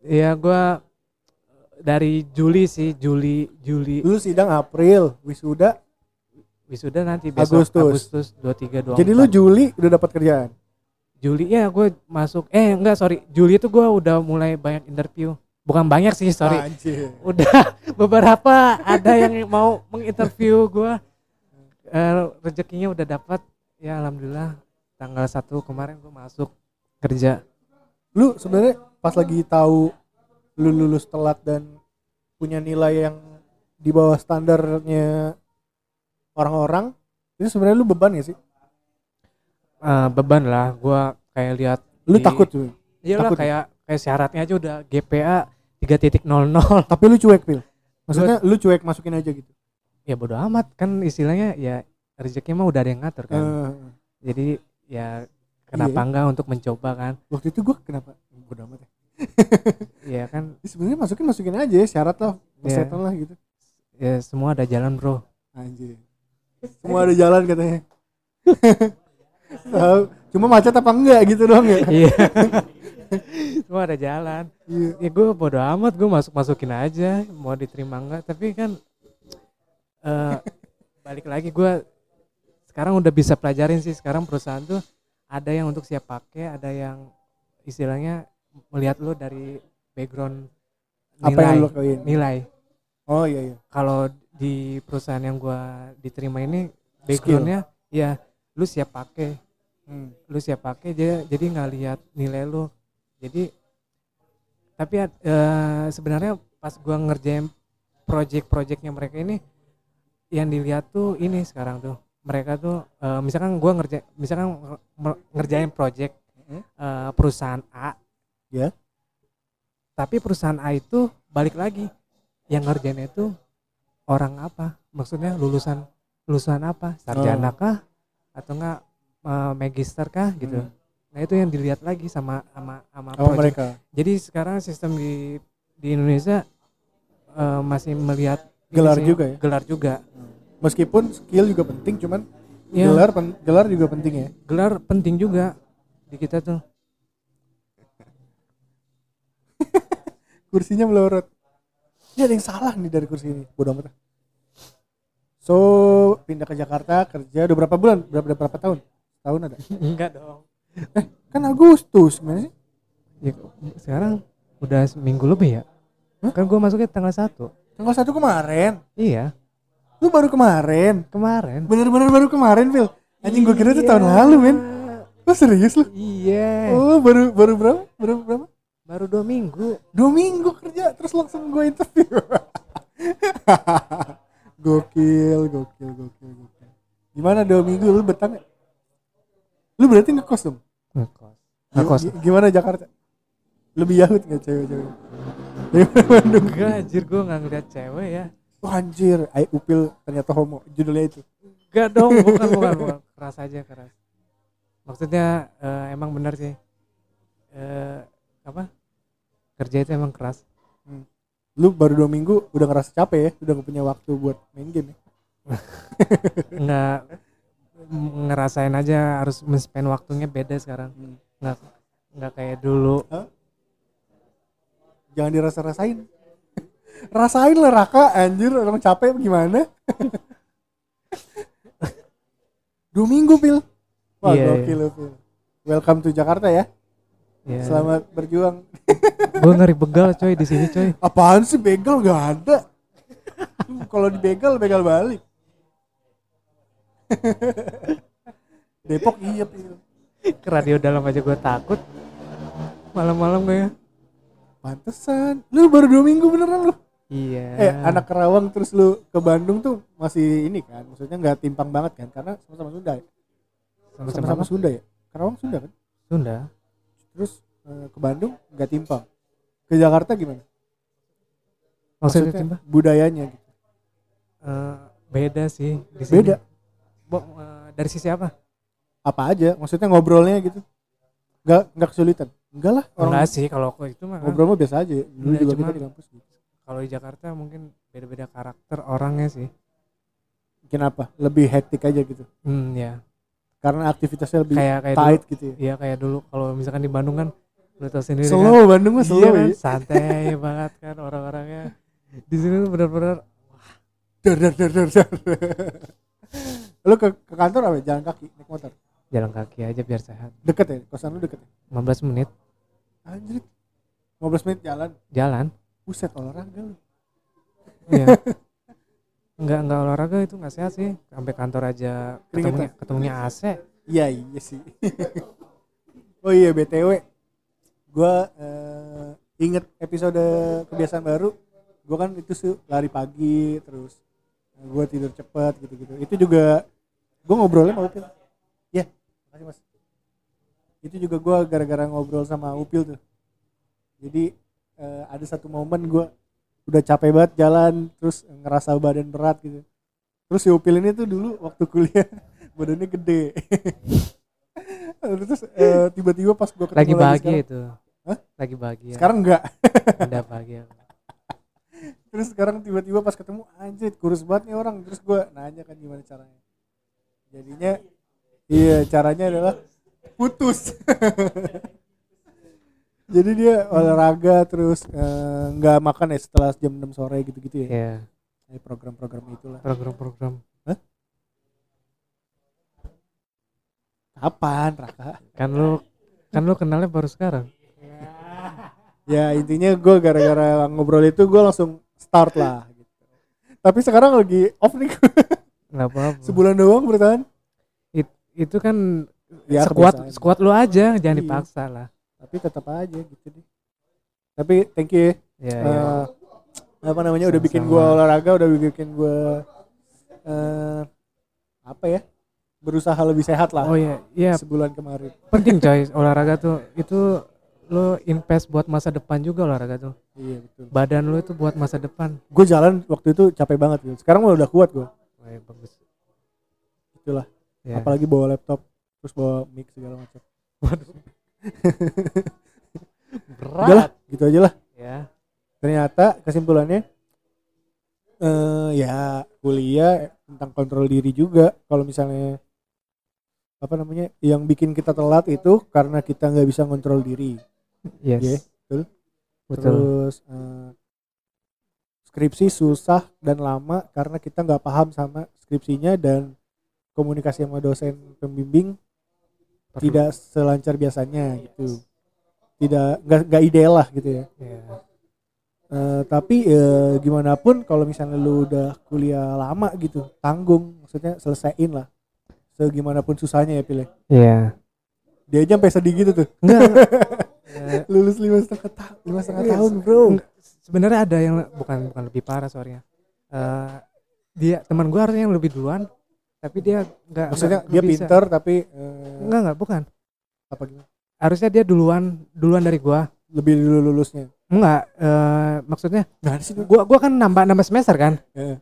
Iya gua dari Juli sih Juli Juli. Lu sidang April, wisuda. wisuda nanti besok Agustus. Agustus 23 24 Jadi lu Juli udah dapat kerjaan. Juli ya gue masuk. Eh enggak sorry. Juli itu gua udah mulai banyak interview. Bukan banyak sih sorry. Anjir. udah beberapa ada yang mau menginterview gua. Eh, rezekinya udah dapat. Ya alhamdulillah. Tanggal 1 kemarin gua masuk kerja. Lu sebenarnya pas lagi tahu lu lulus telat dan punya nilai yang di bawah standarnya orang-orang, itu sebenarnya lu beban ya sih? Eh, beban lah gua kayak lihat Lu Di- takut tuh. iyalah Takut ya? kayak kayak syaratnya aja udah GPA 3.00 Tapi lu cuek, Pil. Maksudnya lu cuek masukin aja gitu. ya bodo amat kan istilahnya ya rezekinya mah udah ada yang ngatur kan Eh, jadi ya kenapa Iya. enggak untuk mencoba kan waktu itu gua kenapa bodo amat ya. Ya kan Ya, sebenarnya masukin masukin aja ya, syarat lah, Iya. persetan lah gitu. ya semua ada jalan bro Anjir. Semua ada jalan katanya. Tahu, cuma macet apa enggak gitu doang ya. iya semua ada jalan Iya. ya gue bodo amat gue masuk masukin aja mau diterima enggak tapi kan eh balik lagi gue sekarang udah bisa pelajarin sih sekarang perusahaan tuh ada yang untuk siap pakai ada yang istilahnya melihat lo dari background Apa nilai yang lu lakuin? nilai Oh iya iya. kalau di perusahaan yang gua diterima ini backgroundnya ya lu siap pakai Hmm. lu siap pakai jadi jadi nggak lihat nilai lu jadi tapi eh, sebenarnya pas gua ngerjain project-projectnya mereka ini yang dilihat tuh ini sekarang tuh mereka tuh eh, misalkan gua ngerjain misalkan nge- ngerjain project eh, perusahaan A Ya. tapi perusahaan A itu balik lagi yang ngerjain itu orang apa maksudnya lulusan lulusan apa sarjana Oh. kah atau enggak eh, magister kah gitu Hmm. nah itu yang dilihat lagi sama sama sama Oh project. mereka. jadi sekarang sistem di di Indonesia eh, masih melihat Gelar sih, juga ya? gelar juga Meskipun skill juga penting, cuman Ya, gelar pen- gelar juga penting ya. gelar penting juga di kita tuh Kursinya melorot. Ini ada yang salah nih dari kursi ini. Bodoh amat. So pindah ke Jakarta kerja udah berapa bulan? Berapa berapa tahun? Tahun ada. enggak dong Kan Agustus gimana sih? ya, sekarang udah seminggu lebih ya Hah? kan gue masuknya tanggal 1 Tanggal satu kemarin. iya Lu baru kemarin. kemarin Bener-bener baru kemarin, Phil. Anjing gue kira itu Iya. tahun lalu, men. Lu serius lu? iya Oh, baru baru berapa? Baru berapa? Baru dua minggu Dua minggu kerja terus langsung gue interview. gokil, gokil, gokil, gokil. Gimana dua minggu lu betah nggak? Lu berarti ngekos dong? ngekos ngekos Gi- Gimana Jakarta? Lebih yahut nggak cewek-cewek? Bandung? enggak anjir gue nggak ngeliat cewek ya Oh, anjir, Ai Upil ternyata homo. Judulnya itu. enggak dong bukan bukan bukan keras aja keras maksudnya eh, emang benar sih eh, apa kerja itu emang keras Lu baru dua minggu udah ngerasa capek ya? Udah gak punya waktu buat main game ya? nggak ngerasain aja harus men-spend waktunya beda sekarang Hmm. nggak nggak kayak dulu Jangan dirasa-rasain. Rasain lah Raka, anjir orang capek gimana? Dua minggu, Pil. Wah, Iya, gokil lu, Pil. Welcome to Jakarta ya. Ya Selamat berjuang. gue ngeri begal coy di sini coy Apaan sih begal gak ada? Kalau dibegal, begal balik. Depok iya, Pil. ke radio dalam aja gue takut malam-malam gue ya Pantesan. Lu baru dua minggu beneran lu. iya Eh, anak Kerawang terus lu ke Bandung tuh masih ini kan? Maksudnya nggak timpang banget kan? Karena sama-sama Sunda ya. sama-sama? Sunda ya. Kerawang Sunda kan? Sunda Terus eh, ke Bandung nggak timpang. Ke Jakarta gimana? maksudnya, Timba? budayanya gitu. Eh, beda sih di sini. Beda. Bo, eh, dari sisi apa Apa aja? Maksudnya ngobrolnya gitu. Nggak nggak kesulitan. Enggak lah. Orang enggak sih kalau aku itu mah ngobrol mah biasa aja. Dulu juga kita di kampus gitu. kalau di Jakarta mungkin beda-beda karakter orangnya sih Mungkin apa? Lebih hektik aja gitu. hmm ya Karena aktivitasnya lebih kayak kayak tight dulu gitu ya. iya kayak dulu kalau misalkan di Bandung kan lu tau sendiri Slow Bandung mah kan slow iya kan santai banget kan orang-orangnya di sini tuh benar-benar Dar dar dar dar. dar. lu ke, ke kantor apa? Jalan kaki, naik motor. jalan kaki aja biar sehat Deket ya? Kosan lu deket ya? 15 menit Anjir. 15 menit jalan. jalan Buset olahraga lu. Iya. Enggak enggak olahraga itu enggak sehat sih. Sampai kantor aja ketemunya ketemunya AC. Iya iya sih. oh iya BTW. Gua eh, inget episode kebiasaan baru. Gua kan itu sih lari pagi terus eh, gua tidur cepet gitu-gitu. Itu juga gua ngobrolnya sama Upil. Ya, makasih Mas. Itu juga gua gara-gara ngobrol sama Upil tuh. Jadi eh, ada satu momen gua udah capek banget jalan terus ngerasa badan berat gitu. Terus si Upil ini tuh dulu waktu kuliah badannya gede. terus eh, tiba-tiba pas gua ketemu Lagi bahagia sekarang, itu. Hah? Lagi bahagia. sekarang enggak. Udah bahagia. Terus sekarang tiba-tiba pas ketemu anjir kurus banget nih orang. Terus gua nanya kan gimana caranya. Jadinya iya caranya adalah putus. Jadi dia olahraga terus eh, nggak makan ya setelah jam 6 sore gitu-gitu ya. Iya, Kayak program-program itulah. program-program. Kapan, Raka? Kan lu kan lu kenalnya baru sekarang. ya intinya gue gara-gara ngobrol itu gue langsung start lah gitu. tapi sekarang lagi off nih apa-apa. sebulan doang bertahan Itu kan ya sekuat sekuat lu aja, jangan Iya. dipaksa lah. Tapi tetap aja gitu deh. Tapi thank you ya. Iya, iya. Eh, apa namanya udah bikin gue olahraga udah bikin gue eh apa ya berusaha lebih sehat lah Oh iya, iya. sebulan kemarin. Penting coy olahraga tuh. Itu lu invest buat masa depan juga olahraga tuh. Iya betul. Badan lu itu buat masa depan. Gue jalan waktu itu capek banget gitu sekarang udah kuat gue Wah, ya bagus. Itulah. Ya. apalagi bawa laptop terus bawa mic segala macam udahlah gitu aja lah. Ya. Ternyata kesimpulannya eh ya kuliah tentang kontrol diri juga. Kalau misalnya apa namanya yang bikin kita telat itu karena kita nggak bisa kontrol diri. Yes. Iya, betul. betul. Terus eh, skripsi susah dan lama karena kita nggak paham sama skripsinya dan komunikasi sama dosen pembimbing Perlu. tidak selancar biasanya gitu. Tidak nggak nggak ideal lah gitu ya. Ya. Eh, tapi eh, gimana pun kalau misalnya lu udah kuliah lama gitu tanggung maksudnya selesaiin lah. Segimana pun susahnya ya pilih Iya. dia aja sampai sedih gitu tuh. Enggak. Eh, lulus lima setengah tahun lima setengah Iya, tahun bro. sebenarnya ada yang bukan bukan lebih parah soalnya Eh, dia teman gua harusnya yang lebih duluan tapi dia enggak maksudnya enggak- dia bisa. pinter tapi eh, enggak enggak bukan. apa gimana? Harusnya dia duluan duluan dari gua. Lebih dulu lulusnya? Enggak eh, maksudnya nah sih gua gua kan nambah nambah semester kan? Heeh.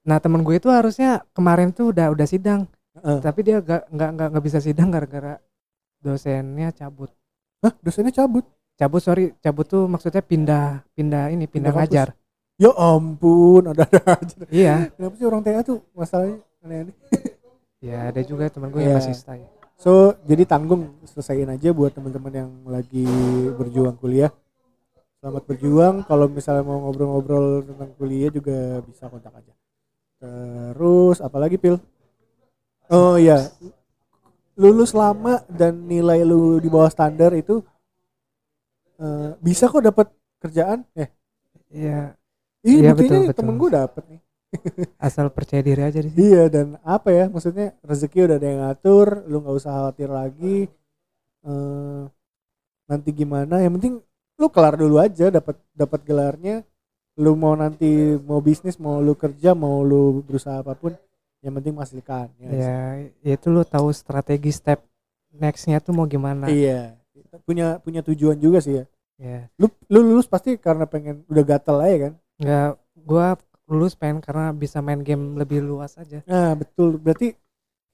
nah teman gue itu harusnya kemarin tuh udah udah sidang. Heeh. tapi dia enggak enggak, enggak bisa sidang gara-gara dosennya cabut. Hah, dosennya cabut? Cabut sorry. Cabut tuh maksudnya pindah pindah ini pindah, Pindah ngajar. Ya ampun ada ada aja. Iya. Kenapa sih orang TA tuh masalahnya aneh-aneh ya ada juga teman gue yang Iya. masih stay So jadi tanggung selesaiin aja buat teman-teman yang lagi berjuang kuliah. Selamat berjuang. Kalau misalnya mau ngobrol-ngobrol tentang kuliah juga bisa kontak aja. Terus apalagi pil? Oh iya, lulus lama dan nilai lu di bawah standar itu eh, bisa kok dapat kerjaan. Eh, iya iya betul, betul. temen gue dapet nih. Asal percaya diri aja di sini Iya dan apa ya maksudnya rezeki udah ada yang ngatur, lu nggak usah khawatir lagi. eh nanti gimana? Yang penting lu kelar dulu aja dapat dapat gelarnya. Lu mau nanti mau bisnis, mau lu kerja, mau lu berusaha apa pun, yang penting menghasilkan. Ya, sih? ya itu lu tahu strategi step nextnya tuh mau gimana Iya. Punya punya tujuan juga sih ya. ya Lu lu lulus pasti karena pengen udah gatel aja kan? nggak gua lulus pengen karena bisa main game lebih luas aja Nah, betul. Berarti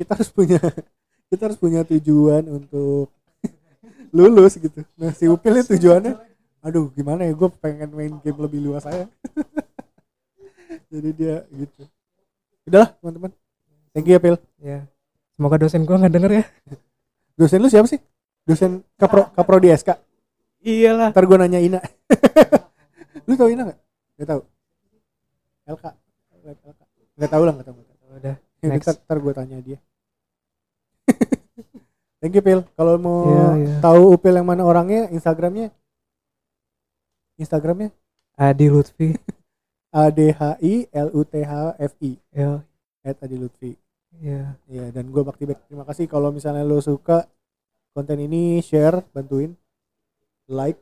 kita harus punya kita harus punya tujuan untuk lulus gitu. Nah, si Upil ini tujuannya aduh, gimana ya gue pengen main game lebih luas aja. Jadi dia gitu. Udahlah, teman-teman. Thank you ya, Pil. ya semoga dosen gua nggak denger ya Dosen lu siapa sih? Dosen Kapro Kapro di SK. iyalah Ntar gue nanya Ina. lu tau Ina gak? Gak tau. LK. LK. Gak tau lah, gak tau. Gak tau. udah Ya, Next. ntar, ntar gue tanya dia. Thank you Pil. Kalau mau Iya, iya. tahu Upil yang mana orangnya, Instagramnya, Instagramnya Adi Lutfi A D H I L U T H F I ya at Adi Lutfi. ya Iya dan gue bakti Bek. Terima kasih kalau misalnya lo suka konten ini share, bantuin, like,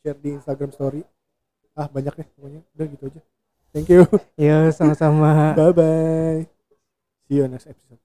share di Instagram Story. Ah banyak deh pokoknya. Udah gitu aja. Thank you. ya sama-sama bye bye. See you next episode.